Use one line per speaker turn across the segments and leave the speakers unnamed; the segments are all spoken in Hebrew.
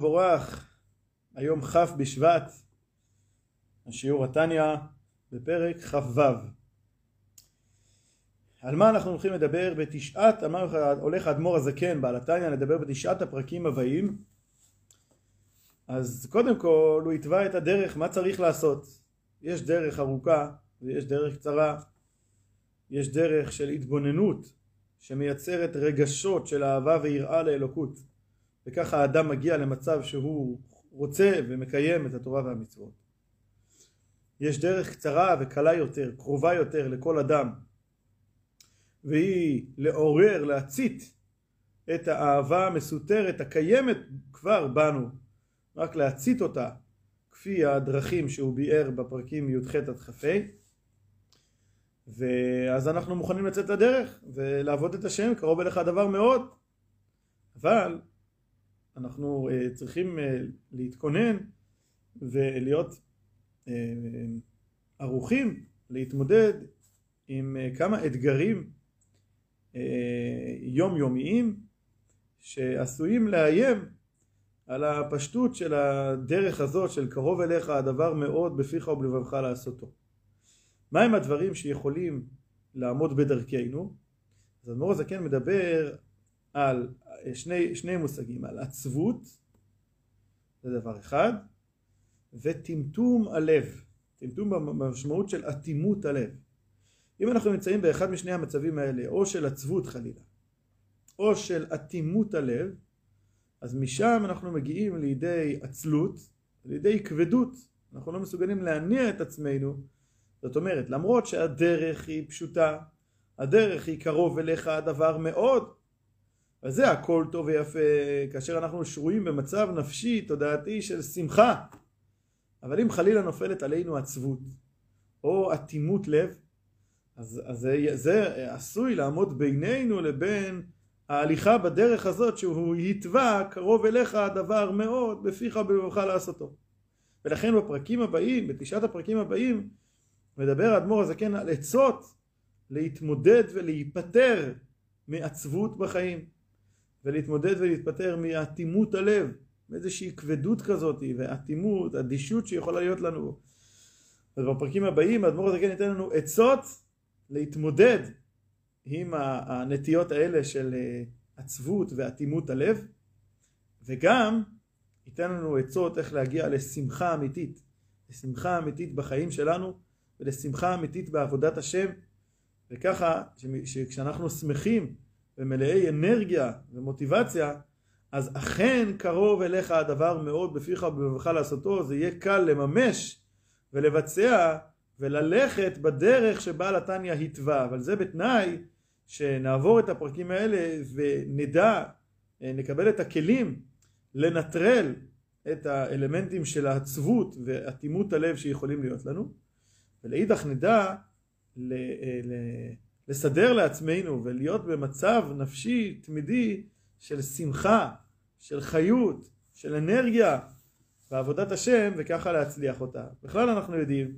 מבורך, היום כ' בשבט, השיעור התניא בפרק כ"ו. על מה אנחנו הולכים לדבר בתשעת, אמר הולך האדמו"ר הזקן בעל התניא לדבר בתשעת הפרקים הבאים. אז קודם כל הוא התווה את הדרך, מה צריך לעשות. יש דרך ארוכה ויש דרך קצרה, יש דרך של התבוננות שמייצרת רגשות של אהבה ויראה לאלוקות. וככה האדם מגיע למצב שהוא רוצה ומקיים את התורה והמצוות. יש דרך קצרה וקלה יותר, קרובה יותר לכל אדם, והיא לעורר, להצית את האהבה המסותרת הקיימת כבר בנו, רק להצית אותה, כפי הדרכים שהוא ביאר בפרקים י"ח עד כ"ה, ואז אנחנו מוכנים לצאת לדרך ולעבוד את השם, קרוב אליך הדבר מאוד, אבל אנחנו uh, צריכים uh, להתכונן ולהיות uh, ערוכים להתמודד עם כמה אתגרים יומיומיים שעשויים לאיים על הפשטות של הדרך הזאת של קרוב אליך הדבר מאוד בפיך ובלבבך לעשותו. מהם הדברים שיכולים לעמוד בדרכנו? אז אדמו"ר הזקן מדבר על שני, שני מושגים, על עצבות, זה דבר אחד, וטמטום הלב, טמטום במשמעות של אטימות הלב. אם אנחנו נמצאים באחד משני המצבים האלה, או של עצבות חלילה, או של אטימות הלב, אז משם אנחנו מגיעים לידי עצלות, לידי כבדות, אנחנו לא מסוגלים להניע את עצמנו, זאת אומרת, למרות שהדרך היא פשוטה, הדרך היא קרוב אליך הדבר מאוד, אז זה הכל טוב ויפה כאשר אנחנו שרויים במצב נפשי תודעתי של שמחה. אבל אם חלילה נופלת עלינו עצבות או אטימות לב אז, אז זה, זה עשוי לעמוד בינינו לבין ההליכה בדרך הזאת שהוא יתבע קרוב אליך הדבר מאוד בפיך ובבבך לעשותו. ולכן בפרקים הבאים, בתשעת הפרקים הבאים מדבר האדמו"ר הזקן על עצות להתמודד ולהיפטר מעצבות בחיים ולהתמודד ולהתפטר מאטימות הלב, מאיזושהי כבדות כזאת ואטימות, אדישות שיכולה להיות לנו. אז בפרקים הבאים האדמו"ר הזקן ייתן לנו עצות להתמודד עם הנטיות האלה של אה, עצבות ואטימות הלב וגם ייתן לנו עצות איך להגיע לשמחה אמיתית, לשמחה אמיתית בחיים שלנו ולשמחה אמיתית בעבודת השם וככה שכשאנחנו שמחים ומלאי אנרגיה ומוטיבציה, אז אכן קרוב אליך הדבר מאוד בפיך ובבבך לעשותו, זה יהיה קל לממש ולבצע וללכת בדרך שבעל התניא התווה, אבל זה בתנאי שנעבור את הפרקים האלה ונדע, נקבל את הכלים לנטרל את האלמנטים של העצבות ואטימות הלב שיכולים להיות לנו, ולאידך נדע ל... ל לסדר לעצמנו ולהיות במצב נפשי תמידי של שמחה, של חיות, של אנרגיה בעבודת השם וככה להצליח אותה. בכלל אנחנו יודעים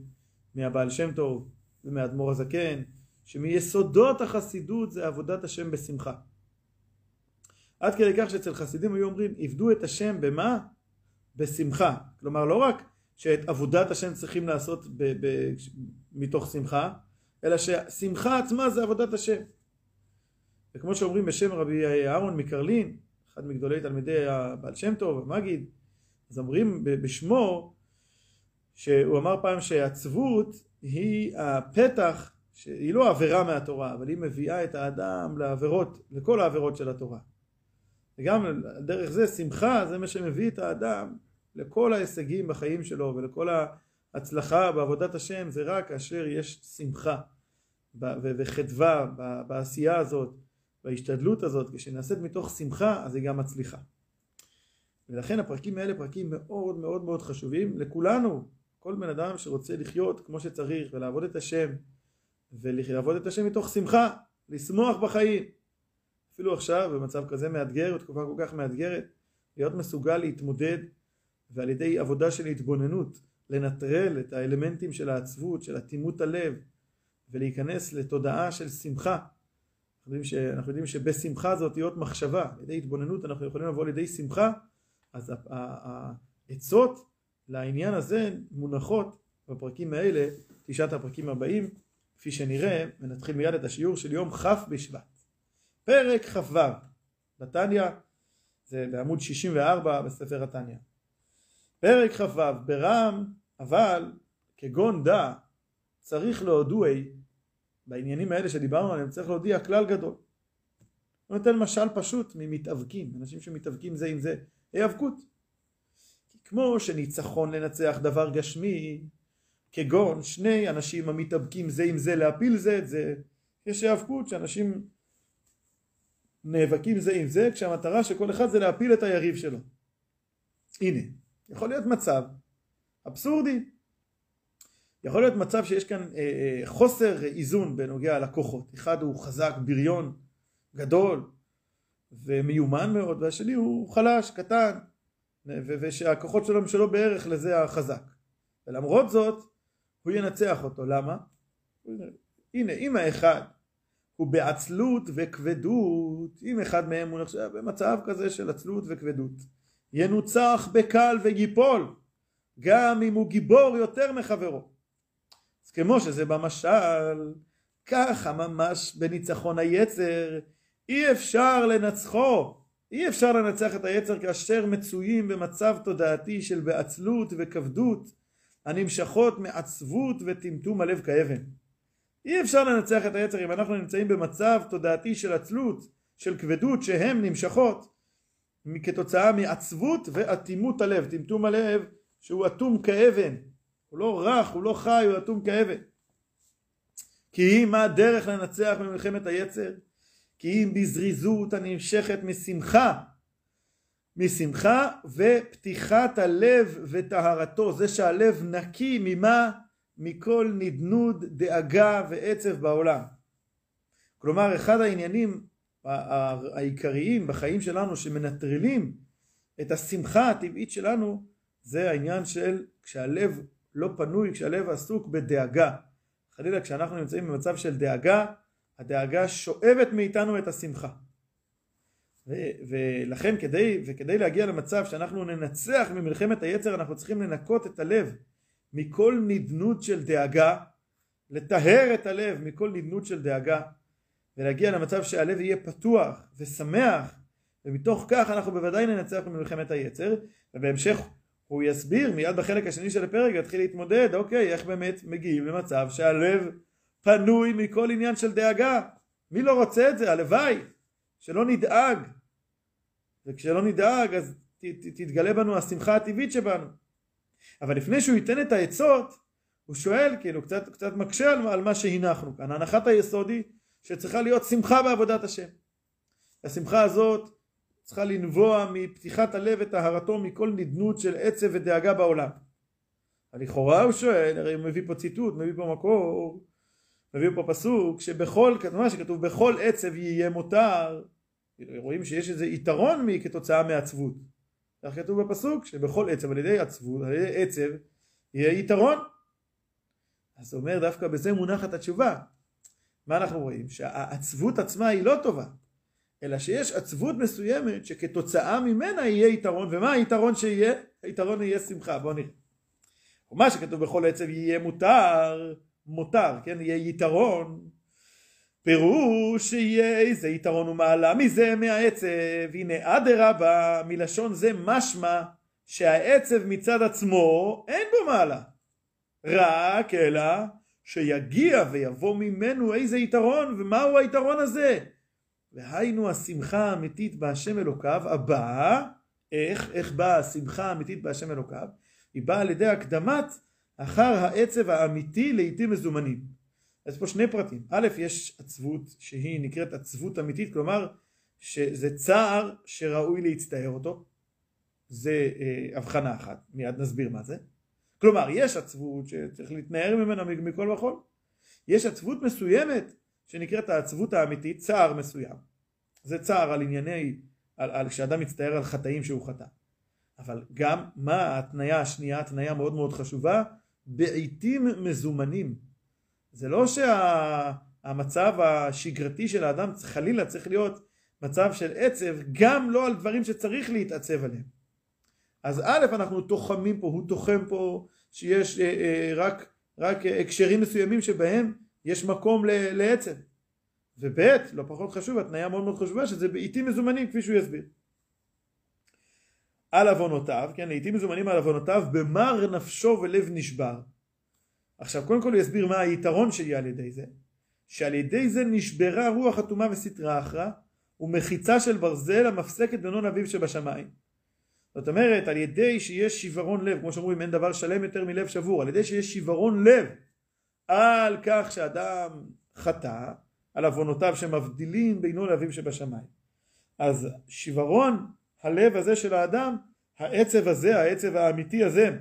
מהבעל שם טוב ומאדמו"ר הזקן שמיסודות החסידות זה עבודת השם בשמחה. עד כדי כך שאצל חסידים היו אומרים עבדו את השם במה? בשמחה. כלומר לא רק שאת עבודת השם צריכים לעשות ב- ב- מתוך שמחה אלא שהשמחה עצמה זה עבודת השם. וכמו שאומרים בשם רבי אהרון מקרלין, אחד מגדולי תלמידי הבעל שם טוב, המגיד, אז אומרים בשמו שהוא אמר פעם שהעצבות היא הפתח, שהיא לא עבירה מהתורה, אבל היא מביאה את האדם לעבירות, לכל העבירות של התורה. וגם דרך זה שמחה זה מה שמביא את האדם לכל ההישגים בחיים שלו ולכל ההצלחה בעבודת השם זה רק כאשר יש שמחה וחדווה בעשייה הזאת, בהשתדלות הזאת, כשנעשית מתוך שמחה אז היא גם מצליחה. ולכן הפרקים האלה פרקים מאוד מאוד מאוד חשובים לכולנו, כל בן אדם שרוצה לחיות כמו שצריך ולעבוד את השם ולעבוד את השם מתוך שמחה, לשמוח בחיים. אפילו עכשיו במצב כזה מאתגר, בתקופה כל כך מאתגרת, להיות מסוגל להתמודד ועל ידי עבודה של התבוננות לנטרל את האלמנטים של העצבות, של אטימות הלב ולהיכנס לתודעה של שמחה. אנחנו יודעים, ש... אנחנו יודעים שבשמחה זה אותיות מחשבה, על ידי התבוננות אנחנו יכולים לבוא לידי שמחה אז העצות לעניין הזה מונחות בפרקים האלה, תשעת הפרקים הבאים, כפי שנראה, ונתחיל מיד את השיעור של יום כ' בשבט. פרק כ"ו בתניא, זה בעמוד 64 בספר התניא. פרק כ"ו ברם, אבל כגון דא צריך להודוי, בעניינים האלה שדיברנו עליהם צריך להודיע כלל גדול. הוא נותן משל פשוט ממתאבקים, אנשים שמתאבקים זה עם זה, היאבקות. כמו שניצחון לנצח דבר גשמי, כגון שני אנשים המתאבקים זה עם זה להפיל זה את זה, יש היאבקות שאנשים נאבקים זה עם זה כשהמטרה של כל אחד זה להפיל את היריב שלו. הנה, יכול להיות מצב אבסורדי, יכול להיות מצב שיש כאן אה, אה, חוסר איזון בנוגע לכוחות, אחד הוא חזק, בריון, גדול ומיומן מאוד והשני הוא חלש, קטן ושהכוחות שלו הם שלו בערך לזה החזק. ולמרות זאת הוא ינצח אותו, למה? הנה אם האחד הוא בעצלות וכבדות אם אחד מהם הוא נחשב במצב כזה של עצלות וכבדות ינוצח בקל וגיפול גם אם הוא גיבור יותר מחברו אז כמו שזה במשל ככה ממש בניצחון היצר אי אפשר לנצחו אי אפשר לנצח את היצר כאשר מצויים במצב תודעתי של בעצלות וכבדות הנמשכות מעצבות וטמטום הלב כאבן. אי אפשר לנצח את היצר אם אנחנו נמצאים במצב תודעתי של עצלות, של כבדות שהן נמשכות כתוצאה מעצבות ואטימות הלב, טמטום הלב שהוא אטום כאבן, הוא לא רך, הוא לא חי, הוא אטום כאבן. כי היא מה הדרך לנצח במלחמת היצר? כי אם בזריזות הנמשכת משמחה משמחה ופתיחת הלב וטהרתו זה שהלב נקי ממה? מכל נדנוד דאגה ועצב בעולם כלומר אחד העניינים העיקריים בחיים שלנו שמנטרלים את השמחה הטבעית שלנו זה העניין של כשהלב לא פנוי, כשהלב עסוק בדאגה חלילה כשאנחנו נמצאים במצב של דאגה הדאגה שואבת מאיתנו את השמחה. ו- ולכן כדי, וכדי להגיע למצב שאנחנו ננצח ממלחמת היצר אנחנו צריכים לנקות את הלב מכל נדנות של דאגה, לטהר את הלב מכל נדנות של דאגה ולהגיע למצב שהלב יהיה פתוח ושמח ומתוך כך אנחנו בוודאי ננצח ממלחמת היצר ובהמשך הוא יסביר מיד בחלק השני של הפרק יתחיל להתמודד אוקיי איך באמת מגיעים למצב שהלב פנוי מכל עניין של דאגה. מי לא רוצה את זה? הלוואי, שלא נדאג. וכשלא נדאג אז ת, ת, תתגלה בנו השמחה הטבעית שבנו. אבל לפני שהוא ייתן את העצות, הוא שואל, כאילו קצת, קצת מקשה על, על מה שהנחנו כאן. הנחת היסוד היא שצריכה להיות שמחה בעבודת השם. השמחה הזאת צריכה לנבוע מפתיחת הלב וטהרתו מכל נדנות של עצב ודאגה בעולם. לכאורה הוא שואל, הרי הוא מביא פה ציטוט, מביא פה מקור, מביא פה פסוק שבכל, מה שכתוב בכל עצב יהיה מותר, רואים שיש איזה יתרון כתוצאה מעצבות. כך כתוב בפסוק שבכל עצב על ידי עצבות, על ידי עצב יהיה יתרון. אז הוא אומר דווקא בזה מונחת התשובה. מה אנחנו רואים? שהעצבות עצמה היא לא טובה, אלא שיש עצבות מסוימת שכתוצאה ממנה יהיה יתרון, ומה היתרון שיהיה? היתרון יהיה שמחה, בואו נראה. ומה שכתוב בכל עצב יהיה מותר, מותר, כן, יהיה יתרון, פירוש שיהיה איזה יתרון ומעלה מזה מהעצב, הנה אדרבה מלשון זה משמע שהעצב מצד עצמו אין בו מעלה, רק אלא שיגיע ויבוא ממנו איזה יתרון ומהו היתרון הזה והיינו השמחה האמיתית בהשם אלוקיו הבאה איך, איך באה השמחה האמיתית בהשם אלוקיו היא באה על ידי הקדמת אחר העצב האמיתי לעיתים מזומנים. אז פה שני פרטים. א', יש עצבות שהיא נקראת עצבות אמיתית, כלומר שזה צער שראוי להצטער אותו. זה אה, הבחנה אחת, מיד נסביר מה זה. כלומר, יש עצבות שצריך להתנער ממנה מכל וכל. יש עצבות מסוימת שנקראת העצבות האמיתית, צער מסוים. זה צער על ענייני, על, על כשאדם מצטער על חטאים שהוא חטא. אבל גם מה ההתניה השנייה, התניה מאוד מאוד חשובה, בעיתים מזומנים. זה לא שהמצב שה, השגרתי של האדם חלילה צריך להיות מצב של עצב, גם לא על דברים שצריך להתעצב עליהם. אז א', אנחנו תוחמים פה, הוא תוחם פה שיש אה, אה, רק, רק הקשרים מסוימים שבהם יש מקום לעצב. וב', לא פחות חשוב, התניה מאוד מאוד חשובה, שזה בעיתים מזומנים, כפי שהוא יסביר. על עוונותיו, כן, לעיתים מזומנים על עוונותיו, במר נפשו ולב נשבר. עכשיו, קודם כל הוא יסביר מה היתרון שלי על ידי זה, שעל ידי זה נשברה רוח הטומאה וסטרה אחרא, ומחיצה של ברזל המפסקת בנון אביו שבשמיים. זאת אומרת, על ידי שיש שיוורון לב, כמו שאומרים, אין דבר שלם יותר מלב שבור, על ידי שיש שיוורון לב על כך שאדם חטא, על עוונותיו שמבדילים בינו לאביו שבשמיים. אז שיוורון הלב הזה של האדם, העצב הזה, העצב האמיתי הזה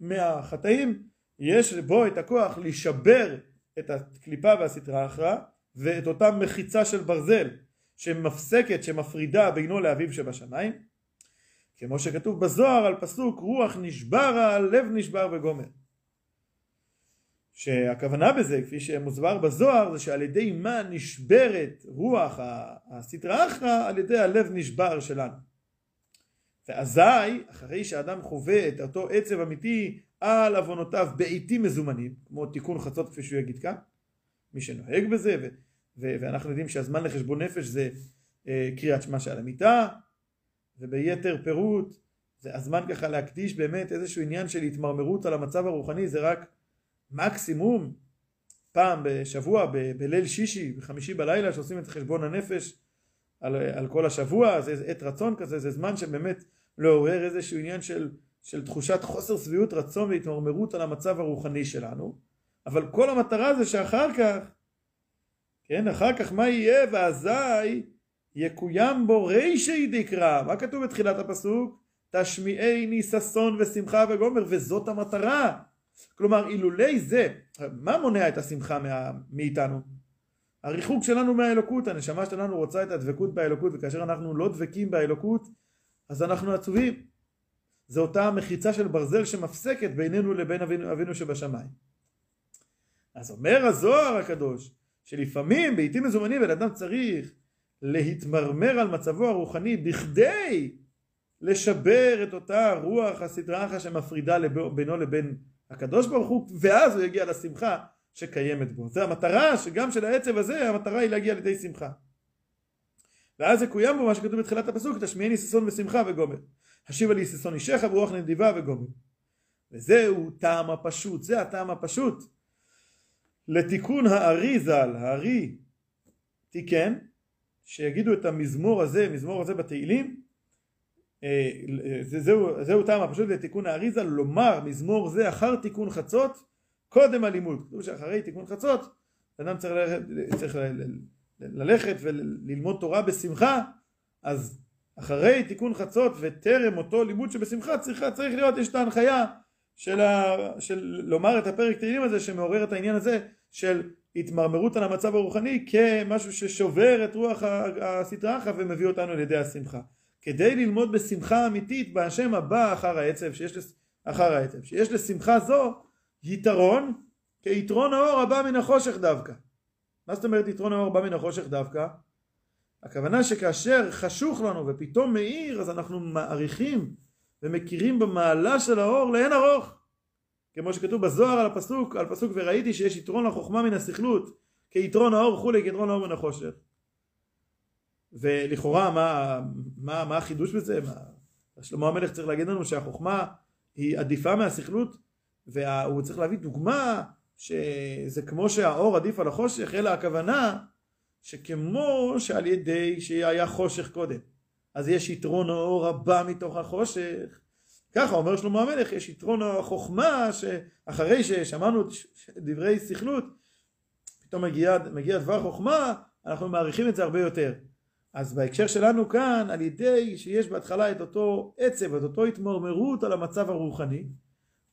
מהחטאים, יש בו את הכוח לשבר את הקליפה והסטרה אחרא ואת אותה מחיצה של ברזל שמפסקת, שמפרידה בינו לאביו שבשמיים כמו שכתוב בזוהר על פסוק רוח נשברה, לב נשבר וגומר שהכוונה בזה, כפי שמוסבר בזוהר, זה שעל ידי מה נשברת רוח הסטרא אחרא, על ידי הלב נשבר שלנו. ואזי, אחרי שאדם חווה את אותו עצב אמיתי על עוונותיו בעיתים מזומנים, כמו תיקון חצות כפי שהוא יגיד כאן, מי שנוהג בזה, ו- ו- ואנחנו יודעים שהזמן לחשבון נפש זה אה, קריאת שמע שעל המיטה, וביתר פירוט, זה הזמן ככה להקדיש באמת איזשהו עניין של התמרמרות על המצב הרוחני, זה רק מקסימום פעם בשבוע, ב- בליל שישי, בחמישי בלילה, שעושים את חשבון הנפש על, על כל השבוע, זה עת רצון כזה, זה זמן שבאמת לעורר איזשהו עניין של, של תחושת חוסר שביעות רצון והתמרמרות על המצב הרוחני שלנו, אבל כל המטרה זה שאחר כך, כן, אחר כך מה יהיה ואזי יקוים בו רישי דקרא, מה כתוב בתחילת הפסוק? תשמיעני ששון ושמחה וגומר, וזאת המטרה. כלומר, אילולי זה, מה מונע את השמחה מה, מאיתנו? הריחוק שלנו מהאלוקות, הנשמה שלנו רוצה את הדבקות באלוקות, וכאשר אנחנו לא דבקים באלוקות, אז אנחנו עצובים. זו אותה מחיצה של ברזל שמפסקת בינינו לבין אבינו, אבינו שבשמיים. אז אומר הזוהר הקדוש, שלפעמים בעיתים מזומנים בן אדם צריך להתמרמר על מצבו הרוחני בכדי לשבר את אותה רוח הסדרה אחת שמפרידה בינו לבין הקדוש ברוך הוא ואז הוא יגיע לשמחה שקיימת בו. זה המטרה שגם של העצב הזה המטרה היא להגיע לידי שמחה. ואז יקוים בו מה שכתוב בתחילת הפסוק תשמיעני ששון ושמחה וגומר. השיבה לי ששון אישך ורוח נדיבה וגומר. וזהו טעם הפשוט, זה הטעם הפשוט לתיקון הארי ז"ל, הארי תיקן, שיגידו את המזמור הזה, מזמור הזה בתהילים, זהו, זהו טעם הפשוט לתיקון הארי ז"ל, לומר מזמור זה אחר תיקון חצות קודם הלימוד. כתוב שאחרי תיקון חצות אדם צריך ללכת, צריך ללכת וללמוד תורה בשמחה, אז אחרי תיקון חצות וטרם אותו לימוד שבשמחה צריך, צריך להיות, יש את ההנחיה של, ה, של לומר את הפרק תהילים הזה שמעורר את העניין הזה של התמרמרות על המצב הרוחני כמשהו ששובר את רוח הסטרא אחא ומביא אותנו לידי השמחה. כדי ללמוד בשמחה אמיתית בהשם הבא אחר העצב, שיש לש... אחר העצב, שיש לשמחה זו יתרון כיתרון האור הבא מן החושך דווקא. מה זאת אומרת יתרון האור בא מן החושך דווקא? הכוונה שכאשר חשוך לנו ופתאום מאיר אז אנחנו מעריכים ומכירים במעלה של האור לאין ארוך כמו שכתוב בזוהר על הפסוק, על פסוק וראיתי שיש יתרון לחוכמה מן הסכלות כיתרון האור וכולי כיתרון האור מן החושך ולכאורה מה, מה, מה החידוש בזה? מה, שלמה המלך צריך להגיד לנו שהחוכמה היא עדיפה מהסכלות והוא צריך להביא דוגמה שזה כמו שהאור עדיף על החושך, אלא הכוונה שכמו שעל ידי שהיה חושך קודם, אז יש יתרון האור הבא מתוך החושך, ככה אומר שלמה המלך, יש יתרון החוכמה שאחרי ששמענו דברי סכלות, פתאום מגיע, מגיע דבר חוכמה, אנחנו מעריכים את זה הרבה יותר. אז בהקשר שלנו כאן, על ידי שיש בהתחלה את אותו עצב, את אותו התמרמרות על המצב הרוחני,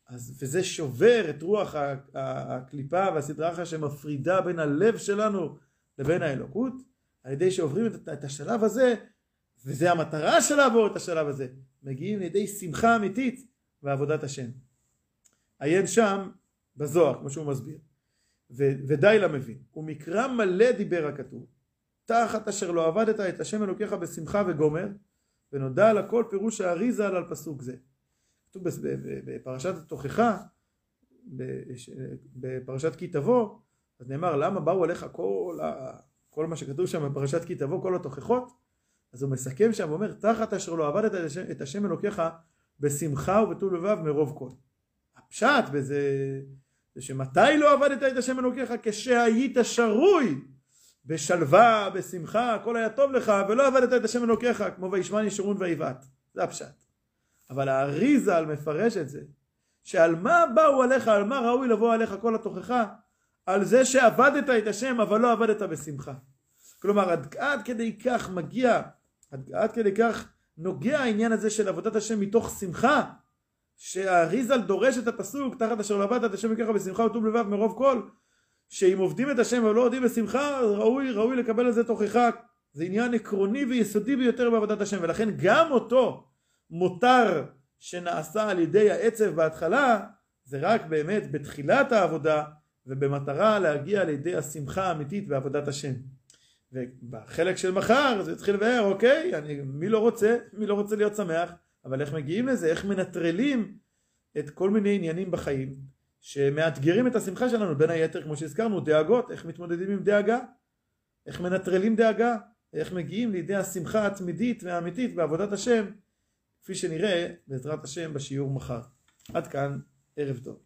אז, וזה שובר את רוח הקליפה והסדרה אחת שמפרידה בין הלב שלנו לבין האלוקות, על ידי שעוברים את, את השלב הזה, וזה המטרה של לעבור את השלב הזה, מגיעים לידי שמחה אמיתית בעבודת השם. עיין שם בזוהר, כמו שהוא מסביר, ו, ודי למבין, ומקרא מלא דיבר הכתוב, תחת אשר לא עבדת את השם אלוקיך בשמחה וגומר, ונודע על הכל פירוש האריזה על פסוק זה. כתוב בפרשת התוכחה, בפרשת כי תבוא, אז נאמר למה באו עליך כל, ה... כל מה שכתוב שם בפרשת כי תבוא, כל התוכחות, אז הוא מסכם שם ואומר תחת אשר לא עבדת את השם, אלוקיך בשמחה ובטוב לבב מרוב כל. הפשט בזה זה שמתי לא עבדת את השם אלוקיך כשהיית שרוי בשלווה, בשמחה, הכל היה טוב לך ולא עבדת את השם אלוקיך כמו וישמן ישורון ויבעט. זה הפשט. אבל האריזל מפרש את זה שעל מה באו עליך, על מה ראוי לבוא עליך כל התוכחה? על זה שעבדת את השם אבל לא עבדת בשמחה. כלומר עד, עד כדי כך מגיע עד, עד כדי כך נוגע העניין הזה של עבודת השם מתוך שמחה שהאריזל דורש את הפסוק תחת אשר לבדת את השם וככה בשמחה וטוב לבב מרוב כל שאם עובדים את השם ולא עובדים בשמחה ראוי, ראוי לקבל על זה תוכחה. זה עניין עקרוני ויסודי ביותר בעבודת השם ולכן גם אותו מותר שנעשה על ידי העצב בהתחלה זה רק באמת בתחילת העבודה ובמטרה להגיע לידי השמחה האמיתית בעבודת השם. ובחלק של מחר זה יתחיל לבאר אוקיי אני, מי לא רוצה מי לא רוצה להיות שמח אבל איך מגיעים לזה? איך מנטרלים את כל מיני עניינים בחיים שמאתגרים את השמחה שלנו בין היתר כמו שהזכרנו דאגות איך מתמודדים עם דאגה איך מנטרלים דאגה איך מגיעים לידי השמחה התמידית והאמיתית בעבודת השם כפי שנראה בעזרת השם בשיעור מחר. עד כאן ערב טוב